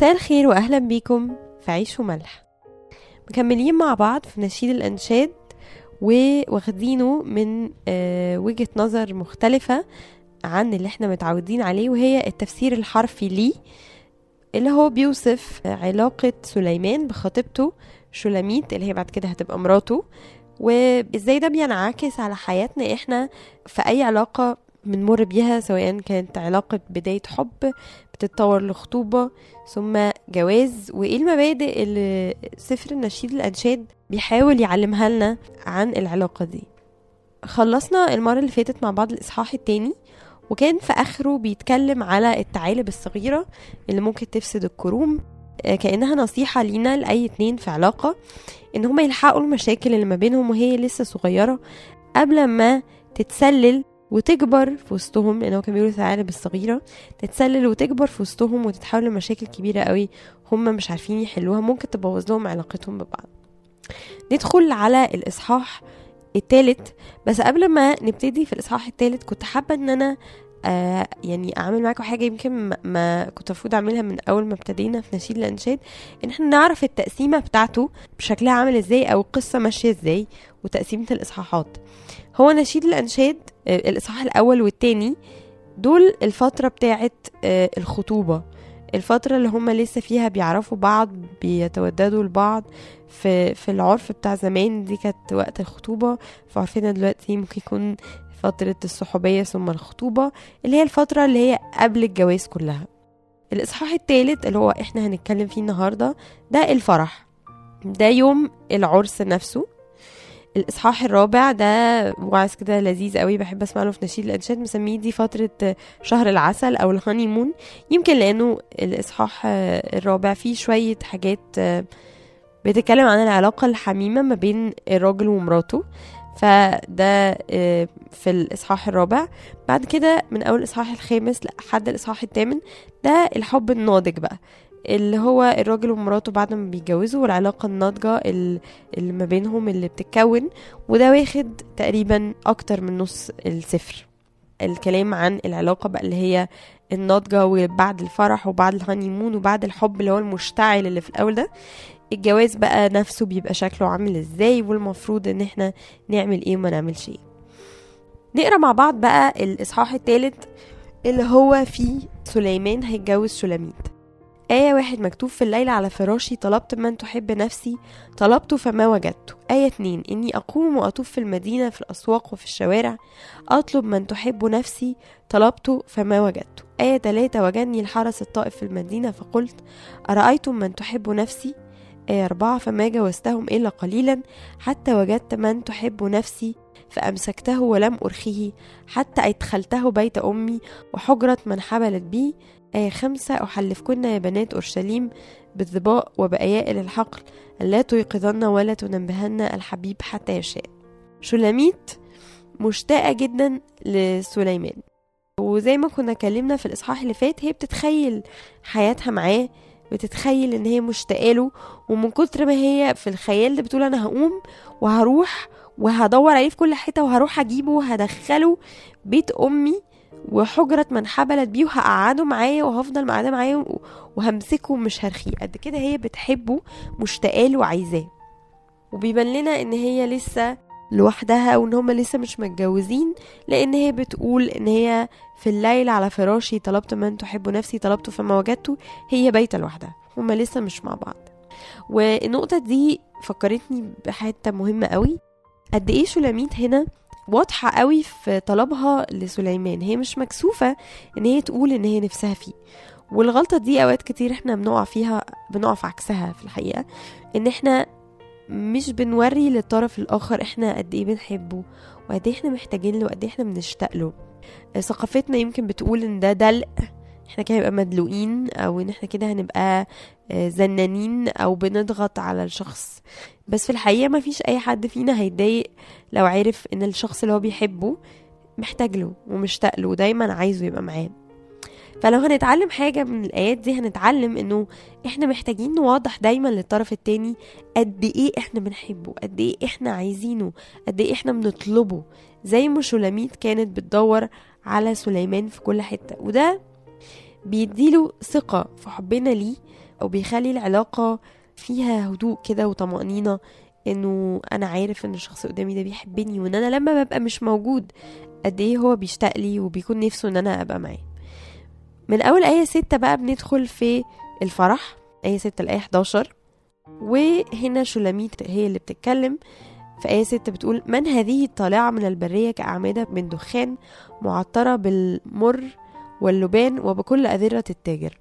مساء الخير واهلا بيكم في عيش وملح. مكملين مع بعض في نشيد الأنشاد وواخدينه من آه، وجهة نظر مختلفة عن اللي إحنا متعودين عليه وهي التفسير الحرفي ليه اللي هو بيوصف علاقة سليمان بخطيبته شولاميت اللي هي بعد كده هتبقى مراته. وإزاي ده بينعكس على حياتنا إحنا في أي علاقة بنمر بيها سواء كانت علاقة بداية حب بتتطور لخطوبة ثم جواز. وإيه المبادئ اللي سفر النشيد الأنشاد بيحاول يعلمها لنا عن العلاقة دي؟ خلصنا المرة اللي فاتت مع بعض الإصحاح التاني وكان في آخره بيتكلم على التعالب الصغيرة اللي ممكن تفسد الكروم. آه، كأنها نصيحة لينا لأي اتنين في علاقة إن هما يلحقوا المشاكل اللي ما بينهم وهي لسه صغيرة قبل ما تتسلل وتكبر في وسطهم لأن هو كان بيقول الثعالب الصغيرة تتسلل وتكبر في وسطهم وتتحول لمشاكل كبيرة قوي هما مش عارفين يحلوها ممكن تبوظ لهم علاقتهم ببعض. ندخل على الإصحاح التالت. بس قبل ما نبتدي في الإصحاح التالت كنت حابة إن أنا آه يعني أعمل معاكم حاجة يمكن ما- كنت المفروض أعملها من أول ما ابتدينا في نشيد الأنشاد إن إحنا نعرف التقسيمة بتاعته بشكلها عامل إزاي أو القصة ماشية إزاي وتقسيمة الإصحاحات. هو نشيد الأنشاد آه الإصحاح الأول والتاني دول الفترة بتاعت آه الخطوبة. الفترة اللي هما لسه فيها بيعرفوا بعض بيتوددوا لبعض في في العرف بتاع زمان. دي كانت وقت الخطوبة. في عرفنا دلوقتي ممكن يكون فترة الصحوبية ثم الخطوبة اللي هي الفترة اللي هي قبل الجواز كلها. الإصحاح الثالث اللي هو إحنا هنتكلم فيه النهاردة ده الفرح. ده يوم العرس نفسه. الإصحاح الرابع ده وعظ كده لذيذ قوي بحب أسمع له في نشيد الأنشاد مسميه دي فترة شهر العسل أو الهاني مون يمكن لأنه الإصحاح آه، الرابع فيه شوية حاجات بتتكلم عن العلاقة الحميمة ما بين الراجل ومراته. فده في الإصحاح الرابع. بعد كده من أول الإصحاح الخامس لحد الإصحاح الثامن ده الحب الناضج بقى. اللي هو الراجل ومراته بعد ما بيتجوزوا والعلاقة الناضجة ال- اللي ما بينهم اللي بتتكون وده واخد تقريبا أكتر من نص السفر الكلام عن العلاقة بقى اللي هي الناضجة وبعد الفرح وبعد الهانيمون وبعد الحب اللي هو المشتعل اللي في الأول ده. الجواز بقى نفسه بيبقى شكله عامل إزاي والمفروض إن إحنا نعمل إيه وما نعملش إيه. نقرأ مع بعض بقى الإصحاح الثالث اللي هو فيه سليمان هيتجوز شلاميت آية واحد مكتوب في الليل على فراشي طلبت من تحب نفسي طلبت فما وجدت. آية اتنين إني أقوم وأطوف في المدينة في الأسواق وفي الشوارع أطلب من تحب نفسي طلبت فما وجدت. آية تلاتة وجدني الحرس الطائف في المدينة فقلت أرأيتم من تحب نفسي؟ آية أربعة فما جوزتهم إلا قليلا حتى وجدت من تحب نفسي فأمسكته ولم أرخيه حتى أدخلته بيت أمي وحجرة من حبلت بي آية خمسة أحلفكن يا بنات أورشليم بالظباء وبأيائل الحقل ألا تيقظن ولا تنبهن الحبيب حتى يشاء. شلاميت مشتاقة جدا لسليمان. وزي ما كنا اتكلمنا في الإصحاح اللي فات هي بتتخيل حياتها معاه بتتخيل إن هي مشتاقة له ومن كتر ما هي في الخيال ده بتقول أنا هقوم وهروح وهدور عليه في كل حتة وهروح أجيبه وهدخله بيت أمي وحجرة من حبلت بيه وهقعده معايا وهفضل معاه معايا وهمسكه مش هرخيه. قد كده هي بتحبه مشتاقه له وعايزاه. وبيبان لنا إن هي لسه لوحدها وإن هما لسه مش متجوزين لأن هي بتقول إن هي في الليل على فراشي طلبت من تحب نفسي طلبته فما وجدته هي بايتة لوحدها. هما لسه مش مع بعض. والنقطة دي فكرتني بحتة مهمة قوي. قد إيه شلاميت هنا واضحة قوي في طلبها لسليمان. هي مش مكسوفة إن هي تقول إن هي نفسها فيه. والغلطة دي أوقات كتير إحنا بنقع فيها بنقع في عكسها في الحقيقة إن إحنا مش بنوري للطرف الآخر إحنا قد إيه بنحبه وقد إيه إحنا محتاجين له وقد إيه إحنا بنشتاق له. ثقافتنا يمكن بتقول إن ده دلق إحنا كده هنبقى مدلوقين أو إن إحنا كده هنبقى آه، زنانين أو بنضغط على الشخص. بس في الحقيقة ما فيش أي حد فينا هيتضايق لو عرف إن الشخص اللي هو بيحبه محتاج له ومشتاق له ودايما عايزه يبقى معاه. فلو هنتعلم حاجة من الآيات دي هنتعلم إنه إحنا محتاجين نوضح دايما للطرف التاني قد إيه إحنا بنحبه قد إيه إحنا عايزينه قد إيه إحنا بنطلبه. زي ما شولاميت كانت بتدور على سليمان في كل حتة وده بيديله ثقة في حبنا ليه أو بيخلي العلاقة فيها هدوء كده وطمأنينة إنه أنا عارف إن الشخص قدامي ده بيحبني وإن أنا لما ببقى مش موجود قد إيه هو بيشتاق لي وبيكون نفسه إن أنا أبقى معاه. من أول آية ستة بقى بندخل في الفرح آية ستة لآية 11 وهنا شلاميت هي اللي بتتكلم. في آية ستة بتقول من هذه الطالعة من البرية كأعمدة من دخان معطرة بالمر واللبان وبكل أذرة التاجر.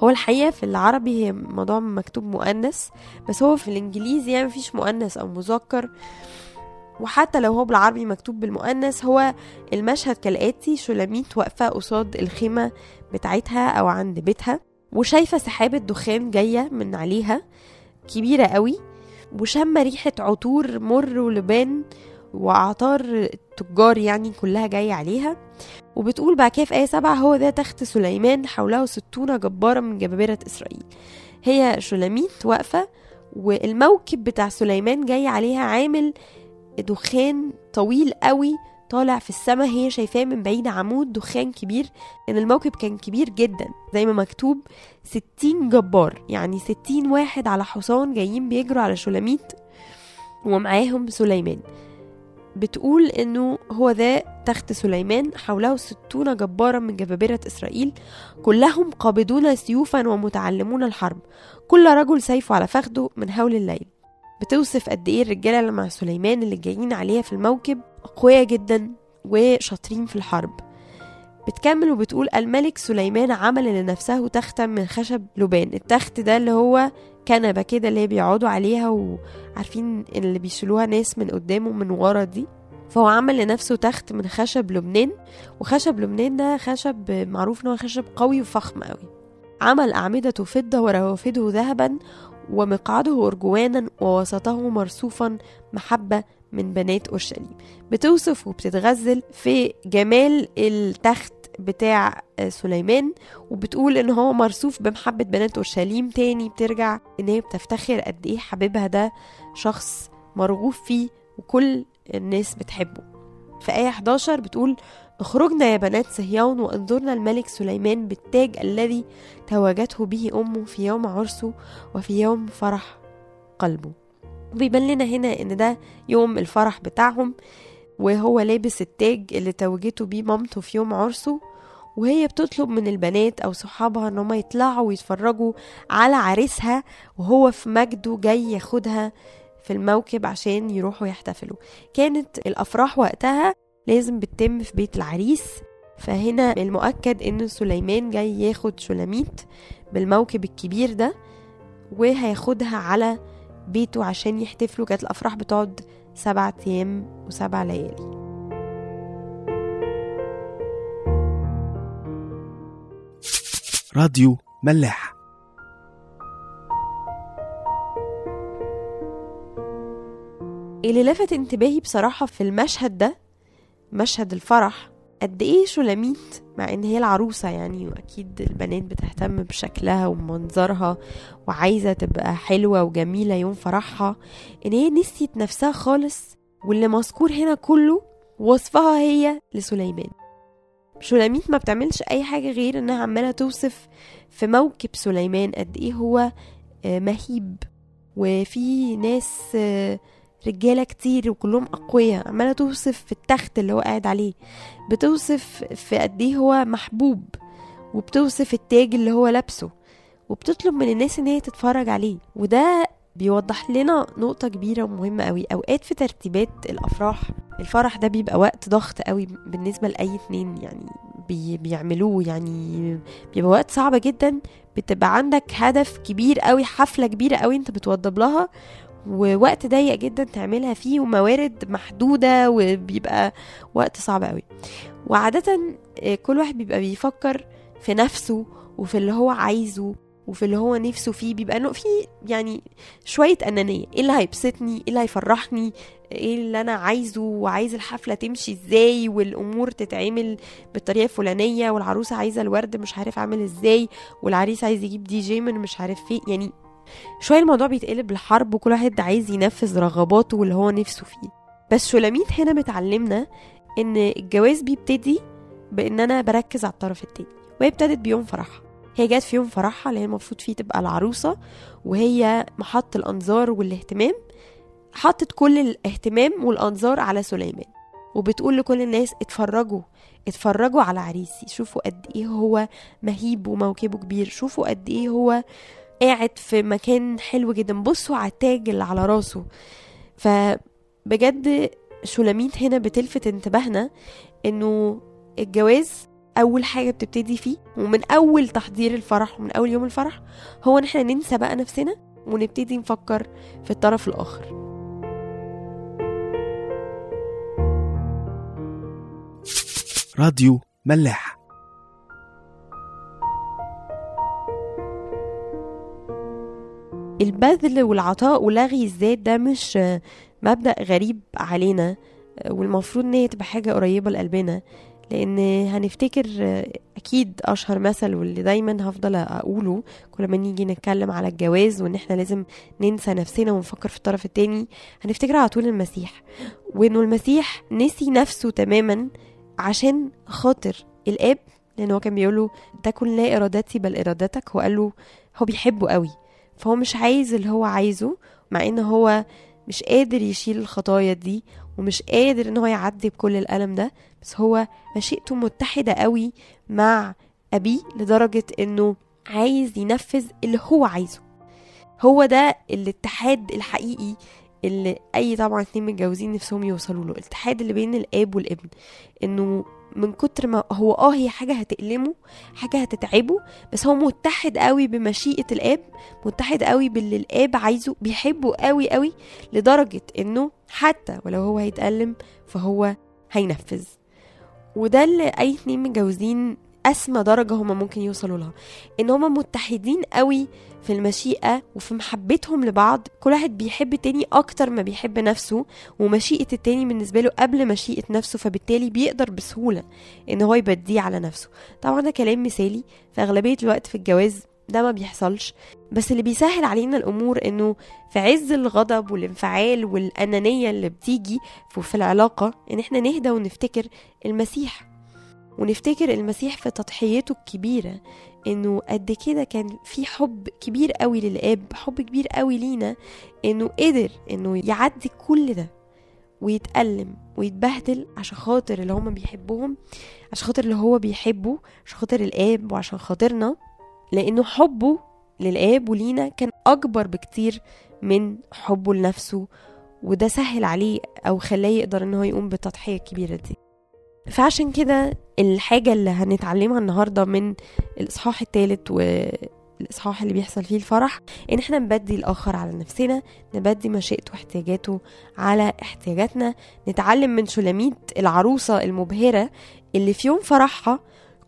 هو الحقيقة في العربي هي موضوع مكتوب مؤنث بس هو في الإنجليزي يعني مفيش مؤنث أو مذكر. وحتى لو هو بالعربي مكتوب بالمؤنث هو المشهد كالآتي شلاميت واقفة قصاد الخيمة بتاعتها أو عند بيتها وشايفة سحابة دخان جاية من عليها كبيرة قوي وشامة ريحة عطور مر ولبان وأعطار تجار يعني كلها جاية عليها. وبتقول بعد كده في آية سبعة هو ده تخت سليمان حوله ستون جبارا من جبابرة إسرائيل. هي شلاميت واقفة والموكب بتاع سليمان جاي عليها عامل دخان طويل قوي طالع في السماء. هي شايفاه من بعيد عمود دخان كبير. لأن الموكب كان كبير جدا زي ما مكتوب ستين جبار. يعني ستين واحد على حصان جايين بيجروا على شلاميت ومعاهم سليمان. بتقول إنه هو ذا تخت سليمان حوله ستون جبارا من جبابرة إسرائيل كلهم قابضون سيوفا ومتعلمون الحرب. كل رجل سيفه على فخده من هول الليل. بتوصف قد إيه الرجالة اللي مع سليمان اللي جايين عليها في الموكب اقوياء جدا وشاطرين في الحرب. بتكمل وبتقول الملك سليمان عمل لنفسه تختا من خشب لبان. التخت ده اللي هو كنبة كده اللي بيقعدوا عليها وعارفين اللي بيشيلوها ناس من قدام ومن ورا دي. فهو عمل لنفسه تخت من خشب لبنان وخشب لبنان ده خشب معروف إن هو خشب قوي وفخم قوي. عمل أعمدة فضة وروافده ذهبا ومقعده أرجوانا ووسطه مرصوفا محبة من بنات أورشليم. بتوصف وبتتغزل في جمال التخت بتاع سليمان وبتقول إن هو مرصوف بمحبة بنات أورشليم تاني. بترجع إن هي بتفتخر قد إيه حبيبها ده شخص مرغوب فيه وكل الناس بتحبه. في آية 11 بتقول اخرجنا يا بنات صهيون وانظرنا الملك سليمان بالتاج الذي تواجته به أمه في يوم عرسه وفي يوم فرح قلبه. بيبان لنا هنا إن ده يوم الفرح بتاعهم وهو لابس التاج اللي توجته بيه مامته في يوم عرسه وهي بتطلب من البنات أو صحابها إن هم يطلعوا ويتفرجوا على عريسها وهو في مجده جاي ياخدها في الموكب عشان يروحوا يحتفلوا. كانت الأفراح وقتها لازم بتتم في بيت العريس فهنا المؤكد إن سليمان جاي ياخد شلاميت بالموكب الكبير ده وهياخدها على بيته عشان يحتفلوا. كانت الأفراح بتقعد سبعة أيام وسبع ليالي. راديو ملاح. اللي لفت انتباهي بصراحة في المشهد ده مشهد الفرح قد إيه شلاميت مع إن هي العروسة يعني وأكيد البنات بتهتم بشكلها ومنظرها وعايزة تبقى حلوة وجميلة يوم فرحها إن هي نسيت نفسها خالص واللي مذكور هنا كله وصفها هي لسليمان. شلاميت ما بتعملش أي حاجة غير إنها عمالة توصف في موكب سليمان قد إيه هو مهيب. وفي ناس رجالة كتير وكلهم أقوياء عمالة توصف في التخت اللي هو قاعد عليه. بتوصف في قد إيه هو محبوب وبتوصف التاج اللي هو لابسه وبتطلب من الناس إن هي تتفرج عليه. وده بيوضح لنا نقطة كبيرة ومهمة قوي. أوقات في ترتيبات الأفراح الفرح ده بيبقى وقت ضغط قوي بالنسبة لأي اتنين يعني بي بيعملوه. يعني بيبقى وقت صعب جدا. بتبقى عندك هدف كبير قوي حفلة كبيرة قوي انت بتوضب لها ووقت ضيق جدا تعملها فيه وموارد محدودة وبيبقى وقت صعب قوي. وعادة كل واحد بيبقى بيفكر في نفسه وفي اللي هو عايزه. وفي اللي هو نفسه فيه بيبقى إنه في يعني شوية أنانية. إيه اللي هيبسطني؟ إيه اللي هيفرحني؟ إيه اللي أنا عايزه؟ وعايز الحفلة تمشي إزاي؟ والأمور تتعمل بالطريقة الفلانية؟ والعروسة عايزة الورد مش عارف أعمل إزاي؟ والعريس عايز يجيب دي جي من مش عارف فين يعني شوية الموضوع بيتقلب لحرب وكل واحد عايز ينفذ رغباته واللي هو نفسه فيه. بس شلاميت هنا بتعلمنا إن الجواز بيبتدي بإن أنا بركز على الطرف التاني وهي ابتدت بيوم فرحها. هي جت في يوم فرحها اللي هي المفروض فيه تبقى العروسة وهي محط الأنظار والاهتمام حطت كل الاهتمام والأنظار على سليمان وبتقول لكل الناس اتفرجوا اتفرجوا على عريسي شوفوا قد إيه هو مهيب وموكبه كبير شوفوا قد إيه هو قاعد في مكان حلو جدا بصوا على التاج اللي على راسه. فبجد شولاميت هنا بتلفت انتباهنا إنه الجواز أول حاجة بتبتدي فيه ومن أول تحضير الفرح ومن أول يوم الفرح هو إن إحنا ننسى بقى نفسنا ونبتدي نفكر في الطرف الآخر. راديو ملاح. البذل والعطاء ولغي الذات ده مش مبدأ غريب علينا والمفروض إن هي تبقى حاجة قريبة لقلبنا. لأن هنفتكر أكيد أشهر مثل واللي دايما هفضل أقوله كل ما نيجي نتكلم على الجواز وإن إحنا لازم ننسى نفسنا ونفكر في الطرف التاني هنفتكر على طول المسيح وإنه المسيح نسي نفسه تماما عشان خاطر الآب لأن هو كان بيقوله تكن لا إرادتي بل إرادتك هو قال له هو بيحبه قوي فهو مش عايز اللي هو عايزه مع إن هو مش قادر يشيل الخطايا دي ومش قادر إن هو يعدي بكل الألم ده بس هو مشيئته متحدة قوي مع أبيه لدرجة إنه عايز ينفذ اللي هو عايزه. هو ده الاتحاد الحقيقي اللي أي طبعا اتنين متجوزين نفسهم يوصلوا له الاتحاد اللي بين الآب والابن إنه من كتر ما هو آه هي حاجة هتألمه حاجة هتتعبه بس هو متحد قوي بمشيئة الآب متحد قوي باللي الآب عايزه بيحبه قوي قوي لدرجة إنه حتى ولو هو هيتألم فهو هينفذ. وده اللي أي اتنين متجوزين أسمى درجة هما ممكن يوصلوا لها. إن هما متحدين قوي في المشيئة وفي محبتهم لبعض كل واحد بيحب التاني أكتر ما بيحب نفسه ومشيئة التاني بالنسبة له قبل مشيئة نفسه فبالتالي بيقدر بسهولة إن هو يبديه على نفسه. طبعا ده كلام مثالي في أغلبية الوقت في الجواز ده ما بيحصلش. بس اللي بيسهل علينا الأمور إنه في عز الغضب والانفعال والأنانية اللي بتيجي في العلاقة إن إحنا نهدى ونفتكر المسيح. ونفتكر المسيح في تضحيته الكبيرة إنه قد كده كان في حب كبير قوي للآب حب كبير قوي لينا إنه قدر إنه يعدي كل ده ويتألم ويتبهدل عشان خاطر اللي هما بيحبوهم عشان خاطر اللي هو بيحبه عشان خاطر الآب وعشان خاطرنا لأنه حبه للآب ولينا كان أكبر بكتير من حبه لنفسه وده سهل عليه أو خلاه يقدر إن هو يقوم بالتضحية الكبيرة دي. فعشان كده الحاجة اللي هنتعلمها النهاردة من الإصحاح الثالث والإصحاح اللي بيحصل فيه الفرح إن إحنا نبدي الآخر على نفسنا نبدي مشيئته واحتياجاته على احتياجاتنا نتعلم من شلاميت العروسة المبهرة اللي في يوم فرحها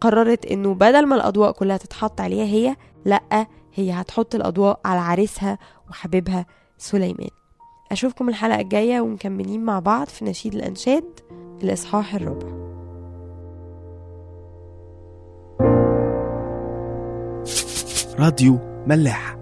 قررت إنه بدل ما الأضواء كلها تتحط عليها هي لأ هي هتحط الأضواء على عريسها وحبيبها سليمان. أشوفكم الحلقة الجاية ومكملين مع بعض في نشيد الأنشاد. الإصحاح الرابع راديو ملاح